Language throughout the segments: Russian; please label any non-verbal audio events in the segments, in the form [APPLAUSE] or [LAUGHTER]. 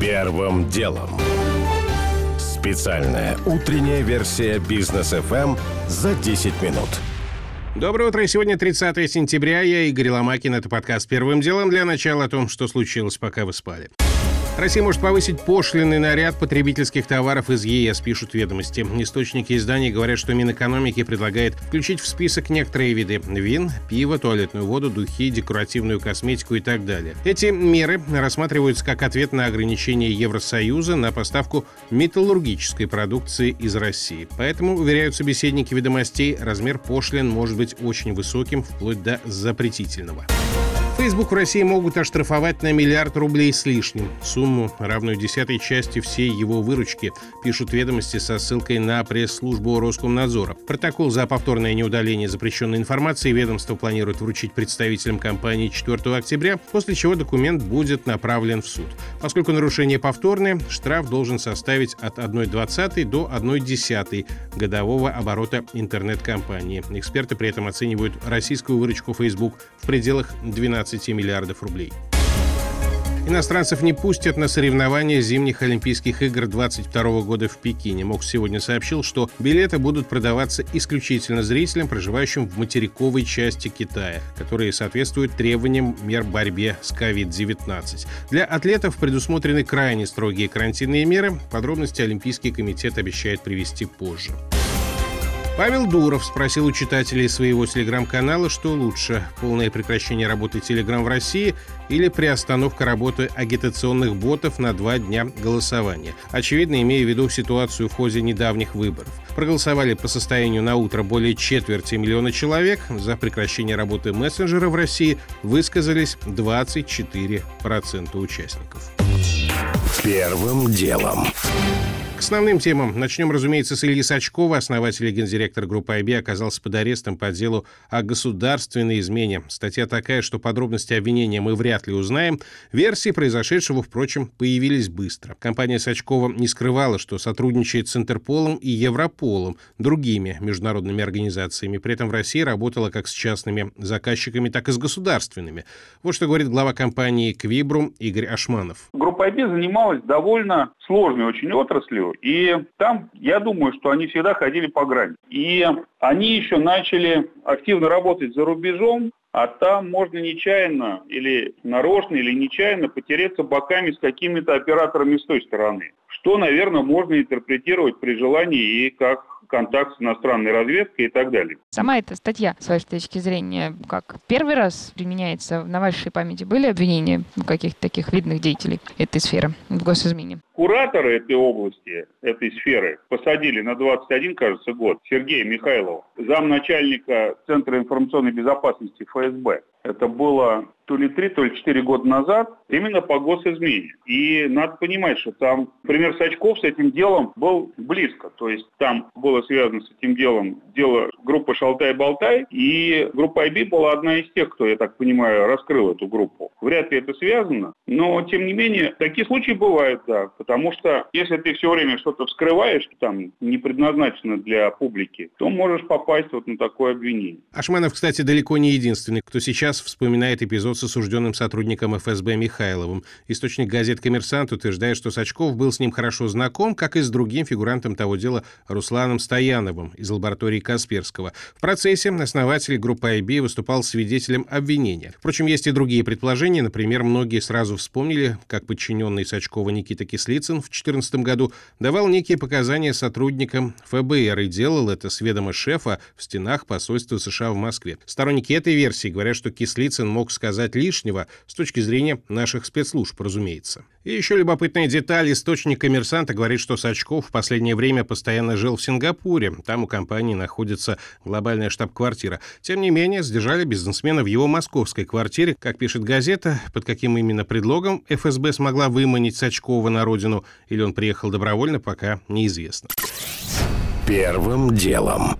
Первым делом. Специальная утренняя версия бизнес FM за 10 минут. Доброе утро. Сегодня 30 сентября. Я Игорь Ломакин. Это подкаст «Первым делом». Для начала о том, что случилось, пока вы спали. Россия может повысить пошлины на ряд потребительских товаров из ЕС, пишут ведомости. Источники изданий говорят, что Минэкономики предлагает включить в список некоторые виды вин, пива, туалетную воду, духи, декоративную косметику и так далее. Эти меры рассматриваются как ответ на ограничения Евросоюза на поставку металлургической продукции из России. Поэтому, уверяют собеседники ведомостей, размер пошлин может быть очень высоким, вплоть до запретительного. Facebook в России могут оштрафовать на миллиард рублей с лишним. Сумму, равную десятой части всей его выручки, пишут ведомости со ссылкой на пресс-службу Роскомнадзора. Протокол за повторное неудаление запрещенной информации ведомство планирует вручить представителям компании 4 октября, после чего документ будет направлен в суд. Поскольку нарушение повторное, штраф должен составить от 1,20 до 1,10 годового оборота интернет-компании. Эксперты при этом оценивают российскую выручку Facebook в пределах 12 15 миллиардов рублей. Иностранцев не пустят на соревнования зимних Олимпийских игр 2022 года в Пекине. МОК сегодня сообщил, что билеты будут продаваться исключительно зрителям, проживающим в материковой части Китая, которые соответствуют требованиям мер борьбе с COVID-19. Для атлетов предусмотрены крайне строгие карантинные меры. Подробности Олимпийский комитет обещает привести позже. Павел Дуров спросил у читателей своего телеграм-канала, что лучше – полное прекращение работы Телеграм в России или приостановка работы агитационных ботов на два дня голосования. Очевидно, имея в виду ситуацию в ходе недавних выборов. Проголосовали по состоянию на утро более четверти миллиона человек. За прекращение работы мессенджера в России высказались 24% участников. Первым делом. К основным темам. Начнем, разумеется, с Ильи Сачкова. Основатель и гендиректор группы IB оказался под арестом по делу о государственной измене. Статья такая, что подробности обвинения мы вряд ли узнаем. Версии произошедшего, впрочем, появились быстро. Компания Сачкова не скрывала, что сотрудничает с Интерполом и Европолом, другими международными организациями. При этом в России работала как с частными заказчиками, так и с государственными. Вот что говорит глава компании «Квибрум» Игорь Ашманов. Группа IB занималась довольно сложной очень отраслью, и там, я думаю, что они всегда ходили по грани. И они еще начали активно работать за рубежом, а там можно нечаянно или нарочно, или нечаянно потереться боками с какими-то операторами с той стороны. Что, наверное, можно интерпретировать при желании и как контакт с иностранной разведкой и так далее. Сама эта статья, с вашей точки зрения, как первый раз применяется на вашей памяти? Были обвинения каких-то таких видных деятелей этой сферы в госизмене? Кураторы этой области, этой сферы, посадили на 21, кажется, год Сергея Михайлова, замначальника Центра информационной безопасности ФСБ. Это было то ли три, то ли четыре года назад, именно по госизмене. И надо понимать, что там, например, Сачков с этим делом был близко. То есть там было связано с этим делом дело группы «Шалтай-Болтай», и группа IB была одна из тех, кто, я так понимаю, раскрыл эту группу. Вряд ли это связано, но, тем не менее, такие случаи бывают, да, потому что если ты все время что-то вскрываешь, там не предназначено для публики, то можешь попасть вот на такое обвинение. Ашманов, кстати, далеко не единственный, кто сейчас вспоминает эпизод с осужденным сотрудником ФСБ Михайловым. Источник газет «Коммерсант» утверждает, что Сачков был с ним хорошо знаком, как и с другим фигурантом того дела Русланом Стояновым из лаборатории Касперского. В процессе основатель группы IB выступал свидетелем обвинения. Впрочем, есть и другие предположения. Например, многие сразу вспомнили, как подчиненный Сачкова Никита Кислицын в 2014 году давал некие показания сотрудникам ФБР и делал это с ведома шефа в стенах посольства США в Москве. Сторонники этой версии говорят, что Кислицын мог сказать сказать лишнего с точки зрения наших спецслужб, разумеется. И еще любопытная деталь. Источник коммерсанта говорит, что Сачков в последнее время постоянно жил в Сингапуре. Там у компании находится глобальная штаб-квартира. Тем не менее, сдержали бизнесмена в его московской квартире. Как пишет газета, под каким именно предлогом ФСБ смогла выманить Сачкова на родину, или он приехал добровольно, пока неизвестно. Первым делом.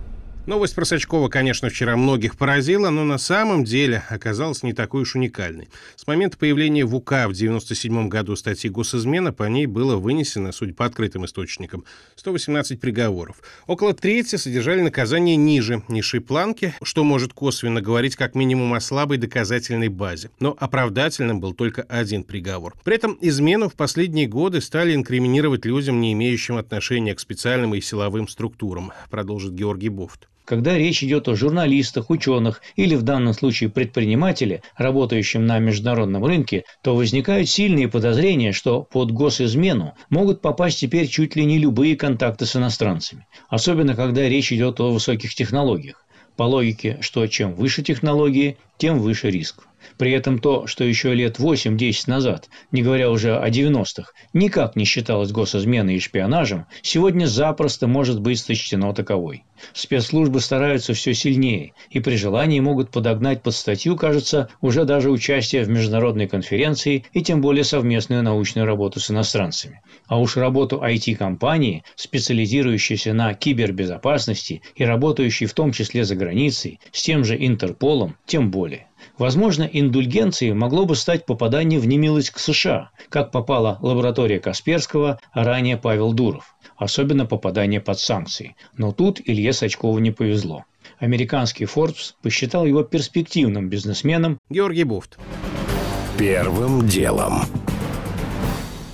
Новость про Сачкова, конечно, вчера многих поразила, но на самом деле оказалась не такой уж уникальной. С момента появления в УК в 1997 году статьи госизмена по ней было вынесено, судя по открытым источникам, 118 приговоров. Около трети содержали наказание ниже низшей планки, что может косвенно говорить как минимум о слабой доказательной базе. Но оправдательным был только один приговор. При этом измену в последние годы стали инкриминировать людям, не имеющим отношения к специальным и силовым структурам, продолжит Георгий Бофт. Когда речь идет о журналистах, ученых или в данном случае предпринимателе, работающем на международном рынке, то возникают сильные подозрения, что под госизмену могут попасть теперь чуть ли не любые контакты с иностранцами. Особенно, когда речь идет о высоких технологиях. По логике, что чем выше технологии, тем выше риск. При этом то, что еще лет 8-10 назад, не говоря уже о 90-х, никак не считалось госизменой и шпионажем, сегодня запросто может быть сочтено таковой. Спецслужбы стараются все сильнее и при желании могут подогнать под статью, кажется, уже даже участие в международной конференции и тем более совместную научную работу с иностранцами. А уж работу IT-компании, специализирующейся на кибербезопасности и работающей в том числе за границей, с тем же Интерполом, тем более. Возможно, индульгенцией могло бы стать попадание в немилость к США, как попала лаборатория Касперского, а ранее Павел Дуров. Особенно попадание под санкции. Но тут Илье Сачкову не повезло. Американский Forbes посчитал его перспективным бизнесменом. Георгий Буфт. Первым делом.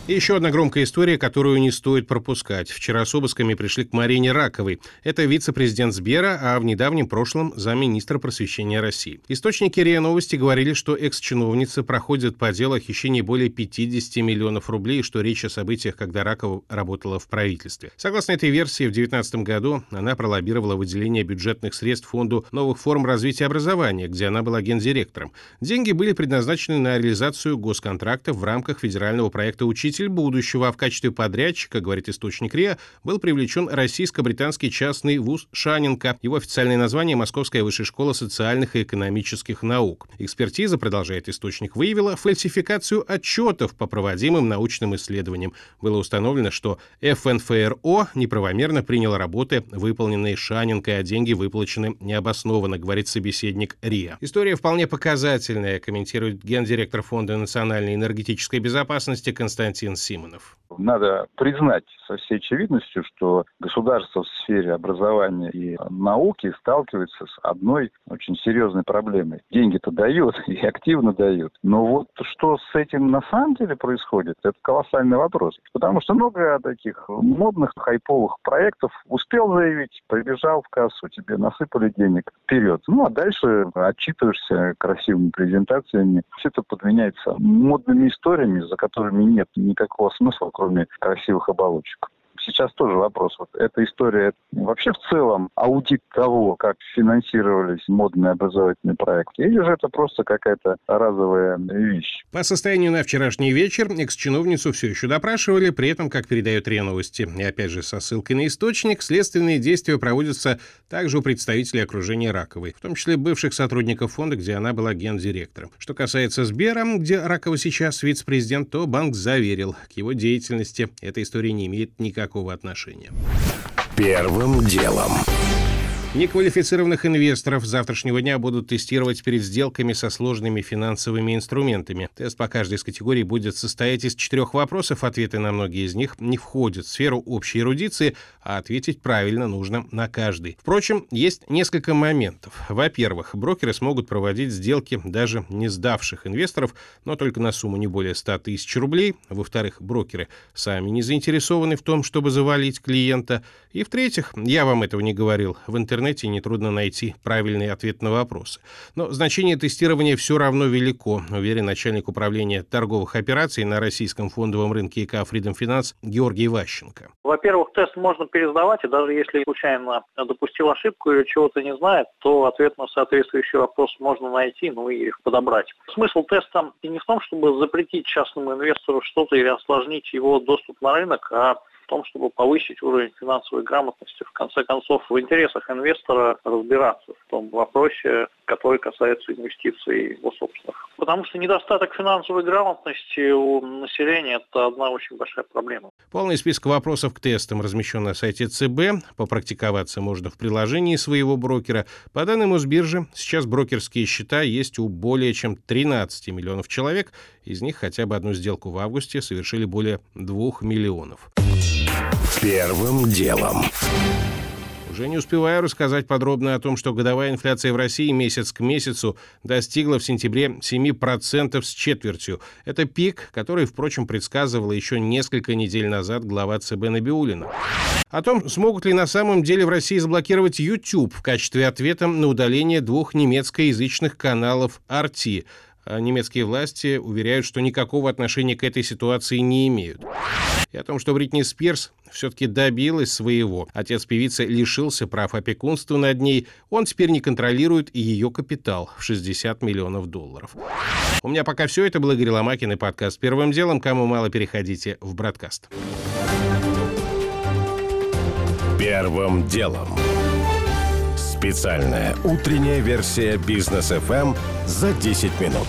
И еще одна громкая история, которую не стоит пропускать. Вчера с обысками пришли к Марине Раковой. Это вице-президент Сбера, а в недавнем прошлом замминистра просвещения России. Источники РИА Новости говорили, что экс-чиновница проходит по делу о хищении более 50 миллионов рублей, что речь о событиях, когда Ракова работала в правительстве. Согласно этой версии, в 2019 году она пролоббировала выделение бюджетных средств Фонду новых форм развития образования, где она была гендиректором. Деньги были предназначены на реализацию госконтрактов в рамках федерального проекта «Учитель «Учитель будущего», а в качестве подрядчика, говорит источник РИА, был привлечен российско-британский частный вуз Шаненко. Его официальное название – Московская высшая школа социальных и экономических наук. Экспертиза, продолжает источник, выявила фальсификацию отчетов по проводимым научным исследованиям. Было установлено, что ФНФРО неправомерно принял работы, выполненные Шаненко, а деньги выплачены необоснованно, говорит собеседник РИА. История вполне показательная, комментирует гендиректор Фонда национальной энергетической безопасности Константин Константин Симонов. Надо признать со всей очевидностью, что государство в сфере образования и науки сталкивается с одной очень серьезной проблемой. Деньги-то дают [LAUGHS] и активно дают. Но вот что с этим на самом деле происходит, это колоссальный вопрос. Потому что много таких модных, хайповых проектов успел заявить, прибежал в кассу, тебе насыпали денег вперед. Ну, а дальше отчитываешься красивыми презентациями. Все это подменяется модными историями, за которыми нет никакого смысла, кроме красивых оболочек сейчас тоже вопрос. Вот эта история вообще в целом аудит того, как финансировались модные образовательные проекты, или же это просто какая-то разовая вещь? По состоянию на вчерашний вечер экс-чиновницу все еще допрашивали, при этом, как передает РИА Новости, и опять же со ссылкой на источник, следственные действия проводятся также у представителей окружения Раковой, в том числе бывших сотрудников фонда, где она была гендиректором. Что касается Сбера, где Ракова сейчас вице-президент, то банк заверил, к его деятельности эта история не имеет никакого никакого отношения. Первым делом. Неквалифицированных инвесторов завтрашнего дня будут тестировать перед сделками со сложными финансовыми инструментами. Тест по каждой из категорий будет состоять из четырех вопросов. Ответы на многие из них не входят в сферу общей эрудиции, а ответить правильно нужно на каждый. Впрочем, есть несколько моментов. Во-первых, брокеры смогут проводить сделки даже не сдавших инвесторов, но только на сумму не более 100 тысяч рублей. Во-вторых, брокеры сами не заинтересованы в том, чтобы завалить клиента. И в-третьих, я вам этого не говорил, в интернете интернете нетрудно найти правильный ответ на вопросы. Но значение тестирования все равно велико, уверен начальник управления торговых операций на российском фондовом рынке ИК Freedom Finance Георгий Ващенко. Во-первых, тест можно пересдавать, и даже если случайно допустил ошибку или чего-то не знает, то ответ на соответствующий вопрос можно найти, ну и их подобрать. Смысл теста не в том, чтобы запретить частному инвестору что-то или осложнить его доступ на рынок, а в том, чтобы повысить уровень финансовой грамотности. В конце концов, в интересах инвестора разбираться в том вопросе, который касается инвестиций его собственных. Потому что недостаток финансовой грамотности у населения – это одна очень большая проблема. Полный список вопросов к тестам размещен на сайте ЦБ. Попрактиковаться можно в приложении своего брокера. По данным Мосбиржи, сейчас брокерские счета есть у более чем 13 миллионов человек. Из них хотя бы одну сделку в августе совершили более 2 миллионов. Первым делом. Уже не успеваю рассказать подробно о том, что годовая инфляция в России месяц к месяцу достигла в сентябре 7% с четвертью. Это пик, который, впрочем, предсказывала еще несколько недель назад глава ЦБ Набиулина. О том, смогут ли на самом деле в России заблокировать YouTube в качестве ответа на удаление двух немецкоязычных каналов RT немецкие власти уверяют, что никакого отношения к этой ситуации не имеют. И о том, что Бритни Спирс все-таки добилась своего. Отец певицы лишился прав опекунства над ней. Он теперь не контролирует и ее капитал в 60 миллионов долларов. У меня пока все. Это был Игорь Ломакин и подкаст «Первым делом». Кому мало, переходите в «Браткаст». Первым делом. Специальная утренняя версия бизнес FM за 10 минут.